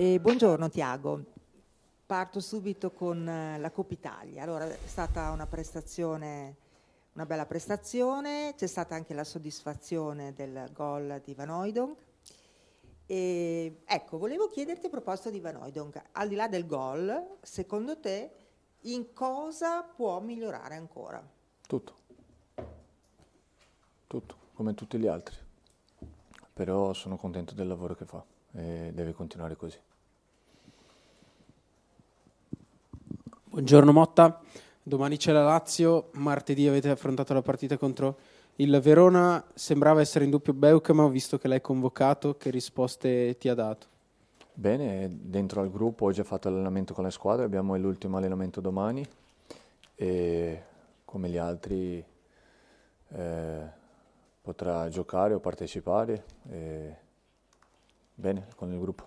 E buongiorno Tiago, parto subito con eh, la Coppa Italia. Allora, è stata una prestazione, una bella prestazione, c'è stata anche la soddisfazione del gol di Van Oydonk. E, ecco, volevo chiederti a proposito di Van Oydonk, al di là del gol, secondo te in cosa può migliorare ancora? Tutto, tutto, come tutti gli altri. Però sono contento del lavoro che fa e deve continuare così. Buongiorno Motta, domani c'è la Lazio, martedì avete affrontato la partita contro il Verona, sembrava essere in doppio Beuca, ma ho visto che l'hai convocato, che risposte ti ha dato? Bene, dentro al gruppo ho già fatto l'allenamento con la squadra, abbiamo l'ultimo allenamento domani e come gli altri eh, potrà giocare o partecipare. E bene con il gruppo.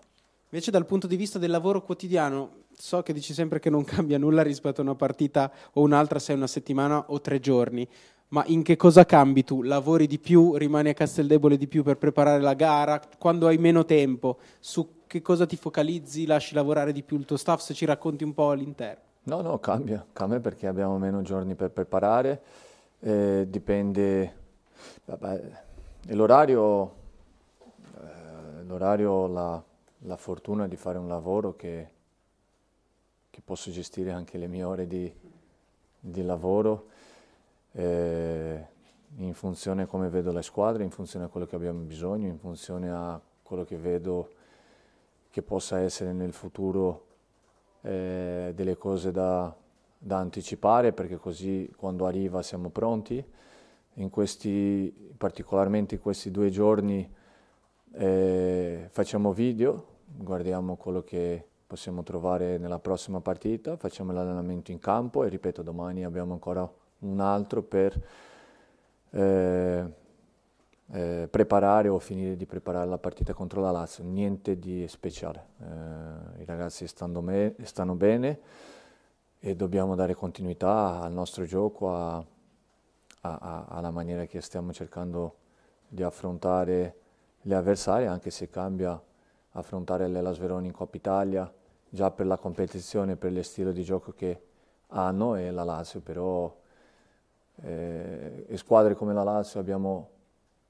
Invece dal punto di vista del lavoro quotidiano, so che dici sempre che non cambia nulla rispetto a una partita o un'altra se è una settimana o tre giorni, ma in che cosa cambi tu? Lavori di più, rimani a Casteldebole di più per preparare la gara? Quando hai meno tempo, su che cosa ti focalizzi? Lasci lavorare di più il tuo staff? Se ci racconti un po' all'interno. No, no, cambia, cambia perché abbiamo meno giorni per preparare, eh, dipende... Vabbè, l'orario, eh, l'orario la la fortuna di fare un lavoro che, che posso gestire anche le mie ore di, di lavoro eh, in funzione a come vedo le squadre, in funzione a quello che abbiamo bisogno, in funzione a quello che vedo che possa essere nel futuro eh, delle cose da, da, anticipare perché così quando arriva siamo pronti. In questi, particolarmente in questi due giorni eh, facciamo video guardiamo quello che possiamo trovare nella prossima partita, facciamo l'allenamento in campo e ripeto domani abbiamo ancora un altro per eh, eh, preparare o finire di preparare la partita contro la Lazio, niente di speciale. Eh, I ragazzi me- stanno, bene e dobbiamo dare continuità al nostro gioco, a, a, a, alla maniera che stiamo cercando di affrontare gli avversari, anche se cambia affrontare l'Elas Verona in Coppa Italia, già per la competizione, per lo stile di gioco che hanno e la Lazio, però eh, squadre come la Lazio abbiamo,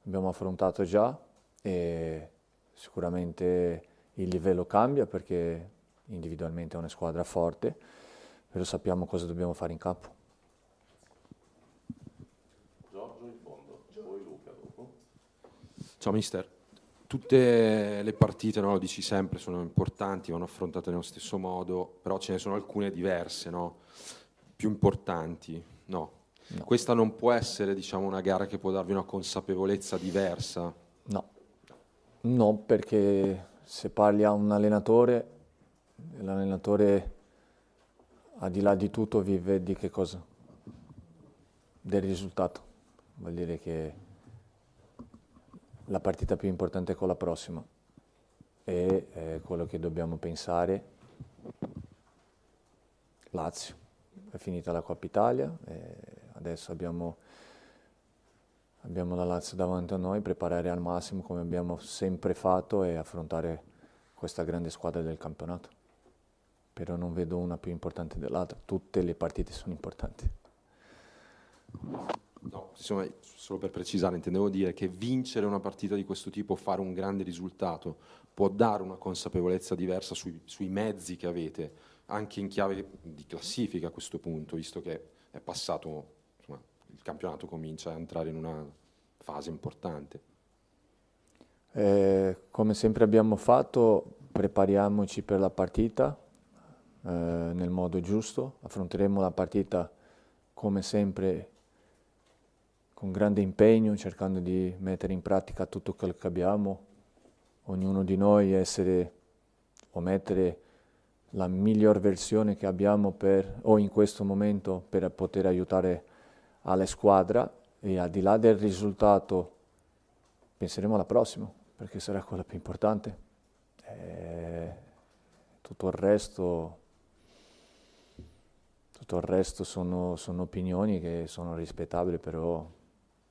abbiamo affrontato già e sicuramente il livello cambia perché individualmente è una squadra forte, però sappiamo cosa dobbiamo fare in campo. Giorgio in fondo, poi Luca dopo. Ciao mister tutte le partite, no, lo dici sempre, sono importanti, vanno affrontate nello stesso modo, però ce ne sono alcune diverse, no? più importanti. No. no. Questa non può essere diciamo, una gara che può darvi una consapevolezza diversa. No, no perché se parli a un allenatore, l'allenatore al di là di tutto vive di che cosa? Del risultato. Vuol dire che la partita più importante con la prossima. E eh, quello che dobbiamo pensare Lazio. È finita la Coppa Italia adesso abbiamo, abbiamo la Lazio davanti a noi preparare al massimo come abbiamo sempre fatto e affrontare questa grande squadra del campionato. Però non vedo una più importante dell'altra. Tutte le partite sono importanti No, insomma, solo per precisare, intendevo dire che vincere una partita di questo tipo, fare un grande risultato, può dare una consapevolezza diversa sui, sui mezzi che avete, anche in chiave di classifica a questo punto, visto che è passato, insomma, il campionato comincia a entrare in una fase importante. Eh, come sempre abbiamo fatto, prepariamoci per la partita eh, nel modo giusto, affronteremo la partita come sempre con grande impegno, cercando di mettere in pratica tutto quello che abbiamo, ognuno di noi essere o mettere la miglior versione che abbiamo per, o in questo momento per poter aiutare alla squadra e al di là del risultato penseremo alla prossima perché sarà quella più importante. E tutto il resto, tutto il resto sono, sono opinioni che sono rispettabili, però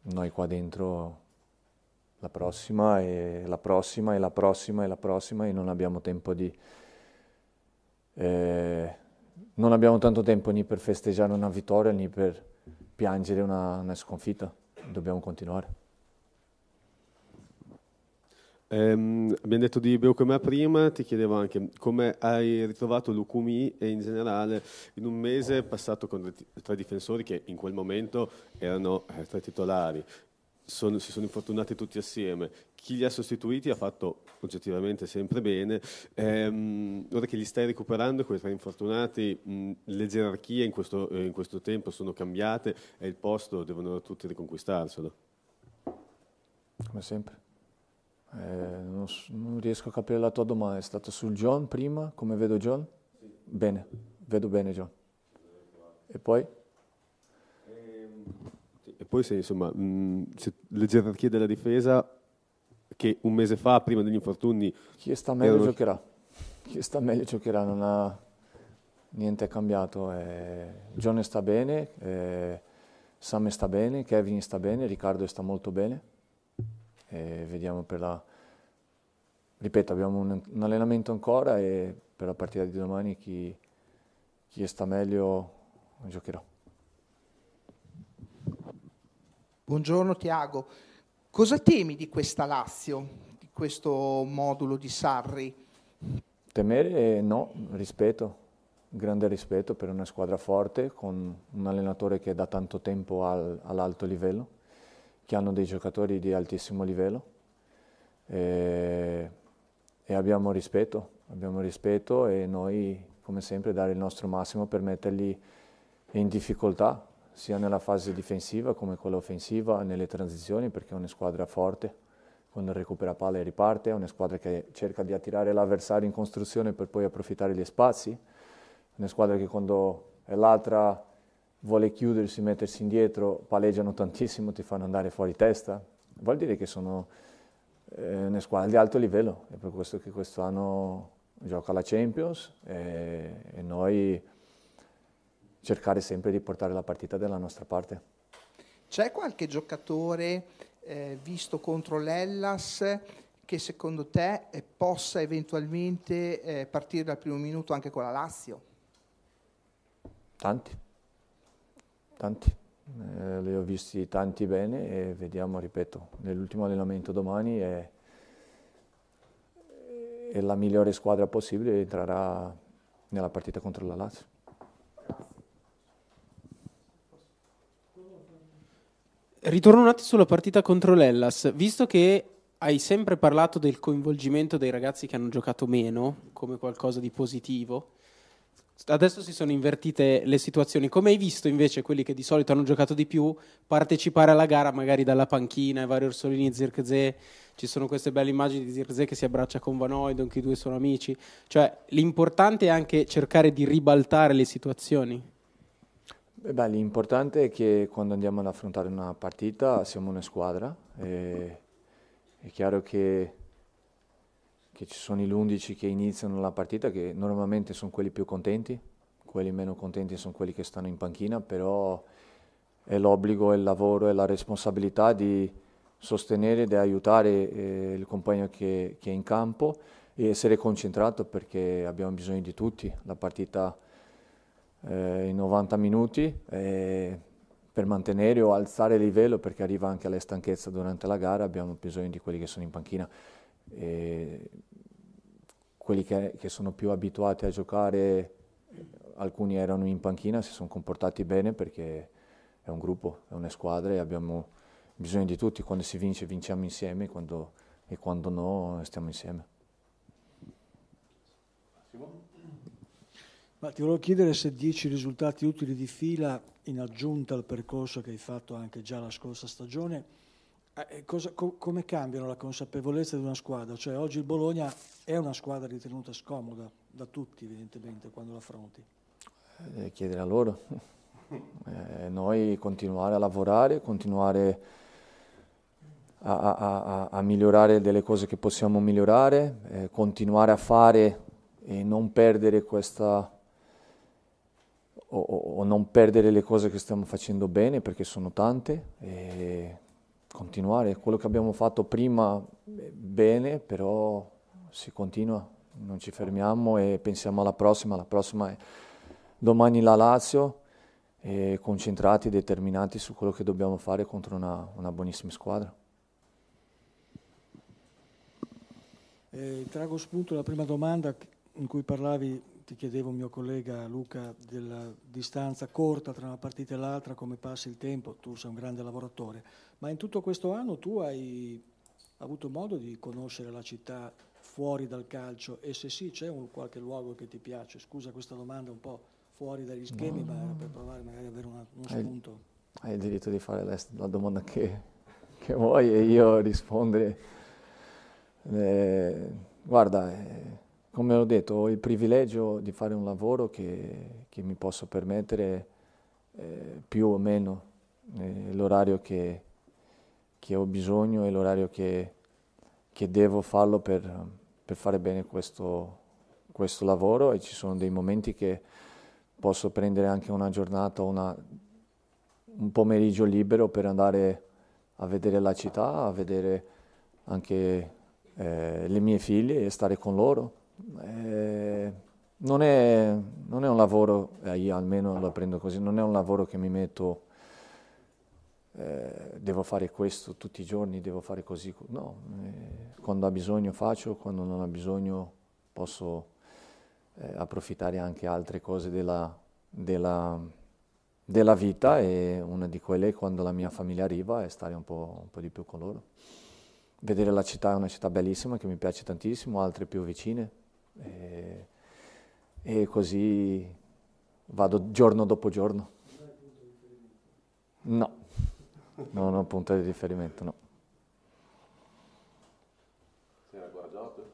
noi qua dentro la prossima e la prossima e la prossima e la prossima e non abbiamo tempo di, Eh, non abbiamo tanto tempo né per festeggiare una vittoria né per piangere una, una sconfitta, dobbiamo continuare. Um, abbiamo detto di Beucomè prima, ti chiedevo anche come hai ritrovato Lucumi e in generale in un mese passato con tre difensori che in quel momento erano eh, tre titolari, sono, si sono infortunati tutti assieme. Chi li ha sostituiti ha fatto oggettivamente sempre bene. Ehm, ora che li stai recuperando, quei tre infortunati, mh, le gerarchie in questo, eh, in questo tempo sono cambiate e il posto devono tutti riconquistarselo. Come sempre. Eh, non, non, riesco a capire la tua domanda, è stato sul John prima, come vedo John? Sì. Bene, vedo bene John. E poi? E poi se, insomma, mh, se le gerarchie della difesa che un mese fa, prima degli infortuni... Chi sta meglio erano... giocherà, chi sta meglio giocherà, non ha niente cambiato. Eh, John sta bene, eh, Sam sta bene, Kevin sta bene, Riccardo sta molto bene e vediamo per la... Ripeto, abbiamo un, un allenamento ancora e per la partita di domani chi, chi sta meglio giocherà. Buongiorno Tiago, cosa temi di questa Lazio, di questo modulo di Sarri? Temere no, rispetto, grande rispetto per una squadra forte con un allenatore che da tanto tempo al, all'alto livello che hanno dei giocatori di altissimo livello. E, e abbiamo rispetto, abbiamo rispetto e noi come sempre dare il nostro massimo per metterli in difficoltà sia nella fase difensiva come quella offensiva, nelle transizioni perché è una squadra forte, quando recupera palla e riparte, è una squadra che cerca di attirare l'avversario in costruzione per poi approfittare gli spazi, una squadra che quando è l'altra vuole chiudersi, mettersi indietro, palleggiano tantissimo, ti fanno andare fuori testa. Vuol dire che sono eh, una squadra di alto livello, è per questo che quest'anno gioca la Champions e, e noi cercare sempre di portare la partita dalla nostra parte. C'è qualche giocatore eh, visto contro l'Ellas che secondo te eh, possa eventualmente eh, partire dal primo minuto anche con la Lazio? Tanti tanti. Eh, li ho visti tanti bene e vediamo, ripeto, nell'ultimo allenamento domani è, è la migliore squadra possibile e entrerà nella partita contro la Lazio. Ritorno un attimo sulla partita contro l'Ellas, visto che hai sempre parlato del coinvolgimento dei ragazzi che hanno giocato meno come qualcosa di positivo. Adesso si sono invertite le situazioni. Come hai visto invece quelli che di solito hanno giocato di più partecipare alla gara magari dalla panchina, i vari Orsolini, Zirkzee, ci sono queste belle immagini di Zirkzee che si abbraccia con Van Oydon, che i due sono amici. Cioè l'importante è anche cercare di ribaltare le situazioni. Beh, l'importante è che quando andiamo ad affrontare una partita siamo una squadra. è chiaro che che ci sono gli 11 che iniziano la partita, che normalmente sono quelli più contenti, quelli meno contenti sono quelli che stanno in panchina, però è l'obbligo, è il lavoro, è la responsabilità di sostenere, di aiutare eh, il compagno che, che, è in campo e essere concentrato perché abbiamo bisogno di tutti. La partita eh, in 90 minuti eh, per mantenere o alzare il livello perché arriva anche alle stanchezza durante la gara abbiamo bisogno di quelli che sono in panchina. E quelli che, che, sono più abituati a giocare, alcuni erano in panchina, si sono comportati bene perché è un gruppo, è una squadra e abbiamo bisogno di tutti, quando si vince vinciamo insieme quando, e quando no stiamo insieme. Ma ti volevo chiedere se 10 risultati utili di fila in aggiunta al percorso che hai fatto anche già la scorsa stagione eh, cosa, co- come cambiano la consapevolezza di una squadra? Cioè oggi il Bologna è una squadra ritenuta scomoda da tutti evidentemente quando l'affronti. Eh, chiedere a loro. Eh, noi continuare a lavorare, continuare a, a, a, a, migliorare delle cose che possiamo migliorare, eh, continuare a fare e non perdere questa o, o, non perdere le cose che stiamo facendo bene perché sono tante. E continuare quello che abbiamo fatto prima bene, però si continua non ci fermiamo e pensiamo alla prossima. La prossima è domani la Lazio e concentrati, determinati su quello che dobbiamo fare contro una, una buonissima squadra. Eh, trago spunto la prima domanda in cui parlavi, ti chiedevo mio collega Luca, della distanza corta tra una partita e l'altra, come passi il tempo, tu sei un grande lavoratore, ma in tutto questo anno tu hai avuto modo di conoscere la città fuori dal calcio e se sì c'è un qualche luogo che ti piace? Scusa questa domanda un po' fuori dagli schemi, no. ma per provare magari ad avere una, uno spunto. Hai, hai, il diritto di fare la, la domanda che, che, vuoi e io rispondere. Eh, guarda, eh, come ho detto, ho il privilegio di fare un lavoro che, che mi posso permettere eh, più o meno eh, l'orario che, che, ho bisogno e l'orario che, che devo farlo per, per fare bene questo, questo, lavoro. E ci sono dei momenti che posso prendere anche una giornata, una, un pomeriggio libero per andare a vedere la città, a vedere anche eh, le mie figlie e stare con loro eh, non, è, non, è, un lavoro, eh, io almeno lo prendo così, non è un lavoro che mi metto, eh, devo fare questo tutti i giorni, devo fare così, no, eh, quando ha bisogno faccio, quando non ha bisogno posso eh, approfittare anche altre cose della, della, della, vita e una di quelle quando la mia famiglia arriva è stare un po', un po' di più con loro. Vedere la città è una città bellissima che mi piace tantissimo, altre più vicine, e, e così vado giorno dopo giorno. No, non ho un punto di riferimento, no. Si era guardato?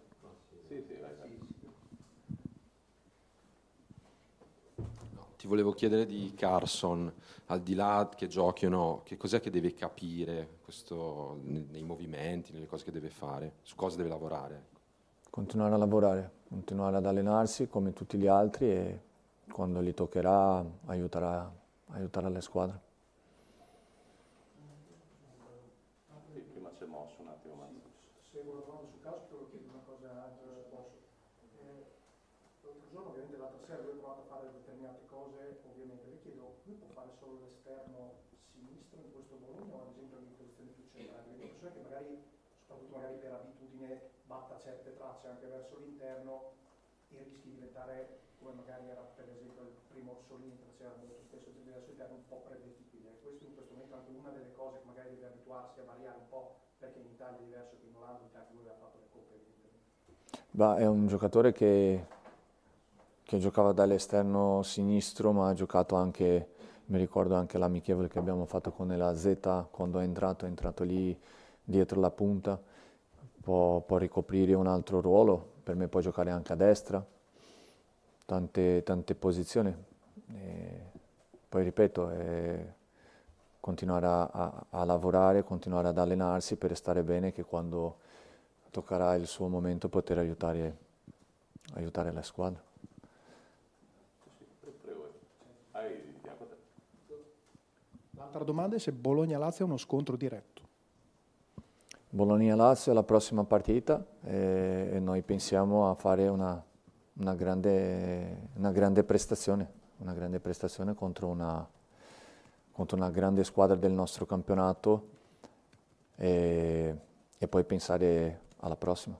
Sì, sì, Ti volevo chiedere di Carson, al di là che giochi o no, che cos'è che deve capire questo, nei movimenti, nelle cose che deve fare, su cosa deve lavorare? continuare a lavorare, continuare ad allenarsi come tutti gli altri e quando gli toccherà aiuterà, aiuterà le squadre. Prima si è mosso un attimo, ma... Seguo la domanda su caso, però chiedo una cosa posso. Eh, l'altro giorno, ovviamente l'altra sera, lui ha provato a fare determinate cose, ovviamente le chiedo, lui può fare solo l'esterno sinistro in questo volume o ad esempio in posizione più centrale? Perché persone che magari, soprattutto magari per abitudine batta certe tracce anche verso l'interno e rischi di diventare, come magari era per esempio il primo Orsolini faceva molto spesso verso l'interno, un po' predetibile. Questo in questo momento è anche una delle cose che magari deve abituarsi a variare un po', perché in Italia è diverso che in Olanda, che anche lui aveva fatto le coppe Bah, è un giocatore che, che giocava dall'esterno sinistro, ma ha giocato anche, mi ricordo anche l'amichevole che abbiamo fatto con la Z, quando è entrato, è entrato lì dietro la punta può, può, ricoprire un altro ruolo, per me può giocare anche a destra, tante, tante posizioni. E poi ripeto, continuare a, a, a, lavorare, continuare ad allenarsi per stare bene che quando toccherà il suo momento poter aiutare, aiutare la squadra. L'altra domanda è se Bologna-Lazio è uno scontro diretto. Bologna-Lazio è la prossima partita e, e noi pensiamo a fare una, una, grande, una, grande, prestazione, una grande prestazione contro una, contro una grande squadra del nostro campionato e, e poi pensare alla prossima.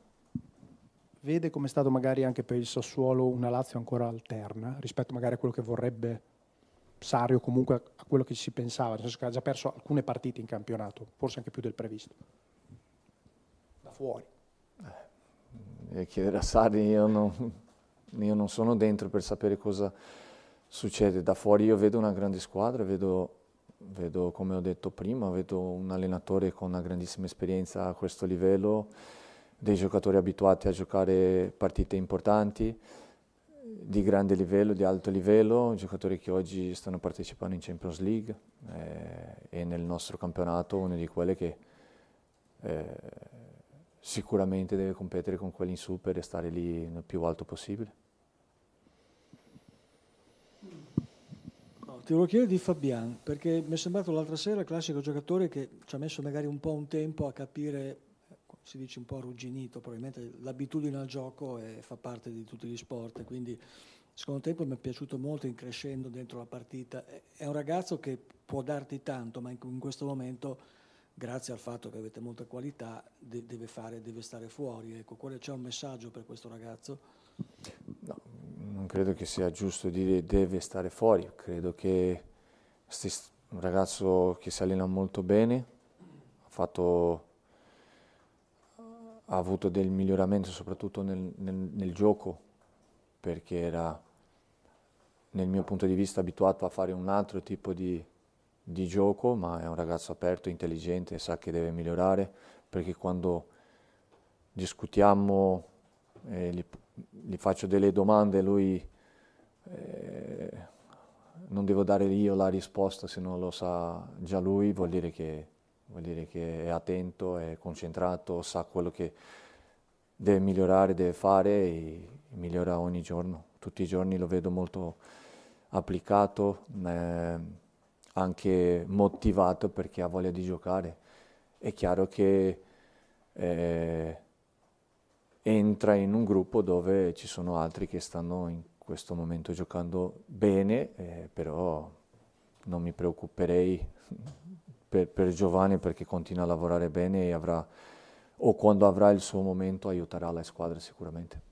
Vede come è stato magari anche per il Sassuolo una Lazio ancora alterna rispetto magari a quello che vorrebbe Sario comunque a quello che si pensava, nel senso che ha già perso alcune partite in campionato, forse anche più del previsto fuori. Eh, chiedere a Sarri, io non, io non sono dentro per sapere cosa succede. Da fuori io vedo una grande squadra, vedo, vedo, come ho detto prima, vedo un allenatore con una grandissima esperienza a questo livello, dei giocatori abituati a giocare partite importanti, di grande livello, di alto livello, giocatori che oggi stanno partecipando in Champions League eh, e nel nostro campionato, uno di quelli che eh, sicuramente deve competere con quelli in su per restare lì il più alto possibile. Ti volevo chiedere di Fabian, perché mi è sembrato l'altra sera il classico giocatore che ci ha messo magari un po' un tempo a capire si dice un po' arrugginito, probabilmente l'abitudine al gioco è, fa parte di tutti gli sport, quindi secondo tempo mi è piaciuto molto in crescendo dentro la partita. È un ragazzo che può darti tanto, ma in questo momento, grazie al fatto che avete molta qualità, de- deve, fare, deve stare fuori. Ecco, quale c'è un messaggio per questo ragazzo? No, non credo che sia giusto dire deve stare fuori, credo che sia un ragazzo che si allena molto bene, ha, fatto, ha avuto del miglioramento soprattutto nel, nel, nel gioco, perché era nel mio punto di vista abituato a fare un altro tipo di, di gioco, ma è un ragazzo aperto, intelligente, sa che deve migliorare, perché quando discutiamo eh, gli, gli, faccio delle domande, lui eh, non devo dare io la risposta se non lo sa già lui, vuol dire che, vuol dire che è attento, è concentrato, sa quello che deve migliorare, deve fare e migliora ogni giorno. Tutti i giorni lo vedo molto applicato. Eh, anche motivato perché ha voglia di giocare. È chiaro che eh, entra in un gruppo dove ci sono altri che stanno in questo momento giocando bene, eh, però non mi preoccuperei per, per, Giovanni perché continua a lavorare bene e avrà, o quando avrà il suo momento aiuterà la squadra sicuramente.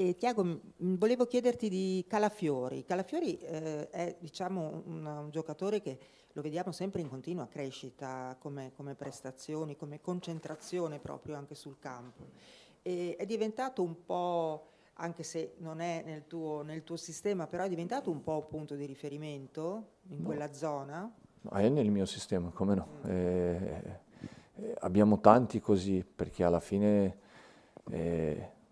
E Tiago, volevo chiederti di Calafiori. Calafiori eh, è diciamo, un, un, giocatore che lo vediamo sempre in continua crescita come, come, prestazioni, come concentrazione proprio anche sul campo. E è diventato un po', anche se non è nel tuo, nel tuo sistema, però è diventato un po' punto di riferimento in no. quella zona? No, è nel mio sistema, come no. Mm. Eh, eh, abbiamo tanti così, perché alla fine...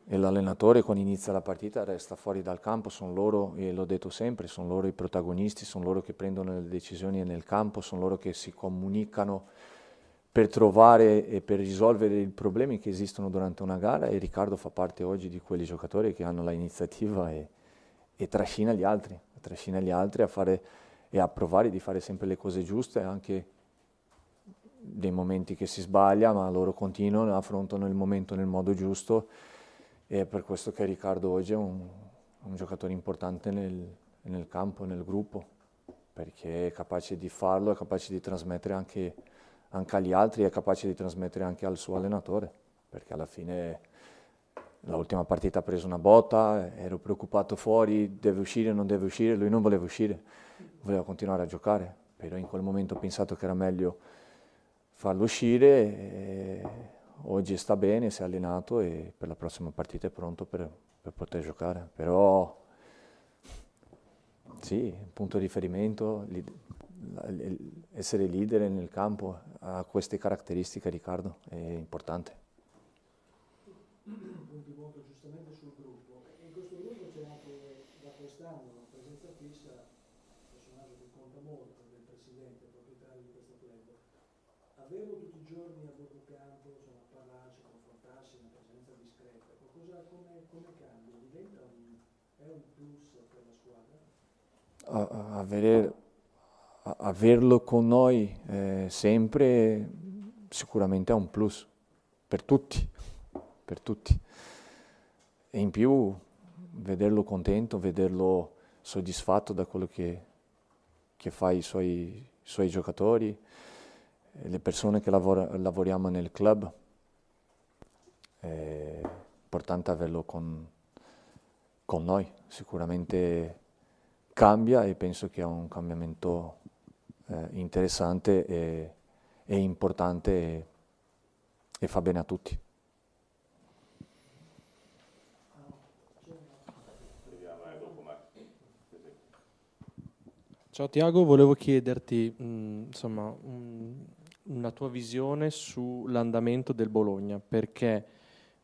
E l'allenatore quando inizia la partita resta fuori dal campo, sono loro, e l'ho detto sempre, sono loro i protagonisti, sono loro che prendono le decisioni nel campo, sono loro che si comunicano per trovare e per risolvere i problemi che esistono durante una gara e Riccardo fa parte oggi di quei giocatori che hanno l'iniziativa e, e trascina gli altri, trascina gli altri a fare e a provare di fare sempre le cose giuste anche dei momenti che si sbaglia, ma loro continuano, affrontano il momento nel modo giusto e è per questo che Riccardo oggi è un, un giocatore importante nel, nel, campo, nel gruppo, perché è capace di farlo, è capace di trasmettere anche, anche agli altri, è capace di trasmettere anche al suo allenatore, perché alla fine l'ultima partita ha preso una botta, ero preoccupato fuori, deve uscire, non deve uscire, lui non voleva uscire, voleva continuare a giocare, però in quel momento ho pensato che era meglio farlo uscire. E, oggi sta bene, si è allenato e per la prossima partita è pronto per, per poter giocare. Però sì, punto di riferimento, essere leader nel campo ha queste caratteristiche, Riccardo, è importante. Punti molto giustamente sul gruppo. In questo gruppo c'è anche da quest'anno una presenza fissa, un personaggio che conta molto del presidente, proprietario di questo club. I giorni a bordo campo, insomma, parlarci, confrontarsi, una presenza discreta, qualcosa come, come cambia? Diventa un, è un plus per la squadra? avere, averlo con noi eh, sempre sicuramente è un plus per tutti, per tutti. E in più vederlo contento, vederlo soddisfatto da quello che, che fa i suoi, i suoi giocatori, le persone che lavora, lavoriamo nel club, è importante averlo con, con noi, sicuramente cambia e penso che è un cambiamento eh, interessante e, e importante e, e fa bene a tutti. Ciao Tiago, volevo chiederti mh, insomma, un, una tua visione sull'andamento del Bologna, perché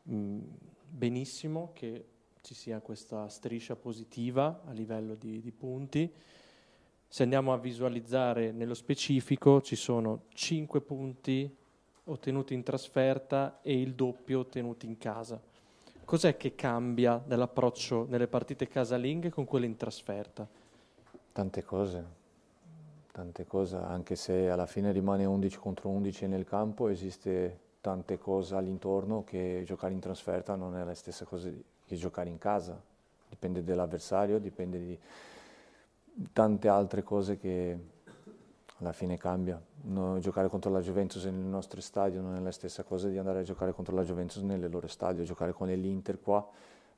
mh, benissimo che ci sia questa striscia positiva a livello di, di punti. Se andiamo a visualizzare nello specifico, ci sono 5 punti ottenuti in trasferta e il doppio ottenuti in casa. Cos'è che cambia nell'approccio nelle partite casalinghe con quelle in trasferta? Tante cose tante cose, anche se alla fine rimane 11 contro 11 nel campo, esiste tante cose all'intorno che giocare in trasferta non è la stessa cosa che giocare in casa. Dipende dall'avversario, dipende di tante altre cose che alla fine cambia. No, giocare contro la Juventus nel nostro stadio non è la stessa cosa di andare a giocare contro la Juventus nelle loro stadio, giocare con l'Inter qua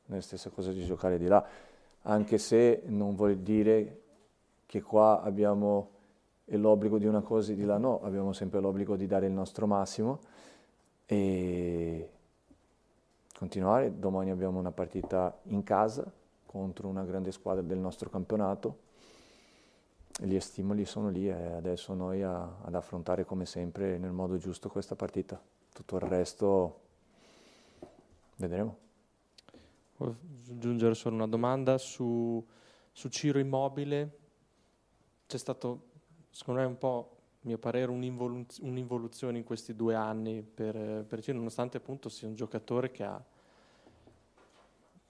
non è la stessa cosa di giocare di là, anche se non vuol dire che qua abbiamo l'obbligo di una cosa e di là no, abbiamo sempre l'obbligo di dare il nostro massimo e continuare. Domani abbiamo una partita in casa contro una grande squadra del nostro campionato gli stimoli sono lì e adesso noi a, ad affrontare come sempre nel modo giusto questa partita. Tutto il resto vedremo. Voglio aggiungere solo una domanda su, su Ciro Immobile. C'è stato, secondo me, un po', a mio parere, un'involuzione in questi due anni per, per Ciro, nonostante appunto sia un giocatore che ha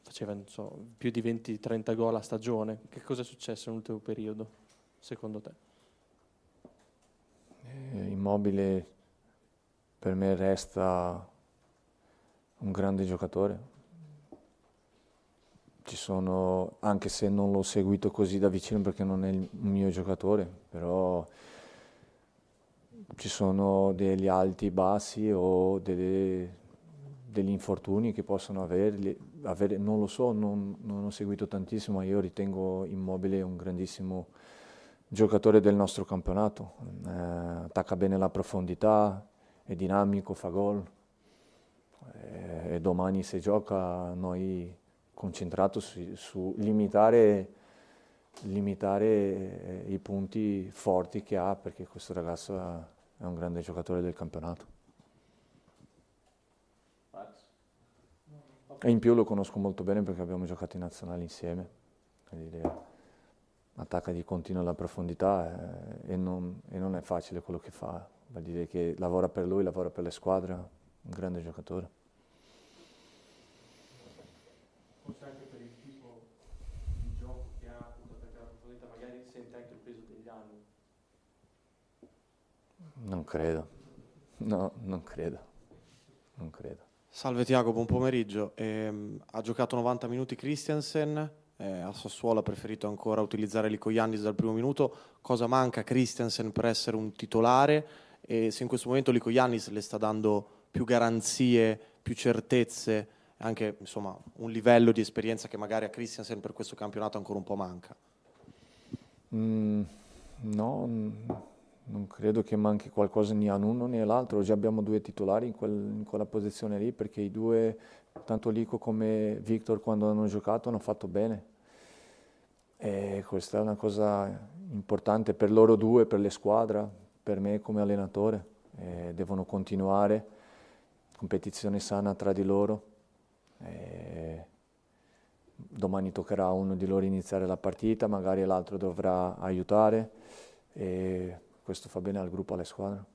faceva so, più di 20-30 gol a stagione. Che cosa è successo nell'ultimo periodo? secondo te? Eh, immobile per me resta un grande giocatore. Ci sono, anche se non l'ho seguito così da vicino perché non è il mio giocatore, però ci sono degli alti, bassi o delle, degli infortuni che possono averli, avere, non lo so, non, non ho seguito tantissimo, ma io ritengo Immobile un grandissimo giocatore del nostro campionato, eh, attacca bene la profondità, è dinamico, fa gol. Eh, e domani se gioca noi concentrato su, su limitare, limitare eh, i punti forti che ha perché questo ragazzo è un grande giocatore del campionato. E in più lo conosco molto bene perché abbiamo giocato in nazionale insieme. Attacca di continuo alla profondità eh, e, non, e, non, è facile quello che fa, vuol dire che lavora per lui, lavora per le squadre, un grande giocatore. Forse anche per il tipo di gioco che ha, appunto perché la profondità magari sente anche il peso degli anni. Non credo, no, non credo, non credo. Salve Tiago, buon pomeriggio. Eh, ha giocato 90 minuti Christiansen, eh, a Sassuolo ha preferito ancora utilizzare Lico Iannis dal primo minuto. Cosa manca a Christensen per essere un titolare? E se in questo momento Lico Iannis le sta dando più garanzie, più certezze, anche insomma, un livello di esperienza che magari a Christensen per questo campionato ancora un po' manca? Mm, no, non credo che manchi qualcosa né all'uno né all'altro. Già abbiamo due titolari in, quel, in quella posizione lì perché i due tanto Lico come Victor quando hanno giocato hanno fatto bene. E questa è una cosa importante per loro due, per le squadre, per me come allenatore. E devono continuare, competizione sana tra di loro. E domani toccherà a uno di loro iniziare la partita, magari l'altro dovrà aiutare e questo fa bene al gruppo, alle squadre.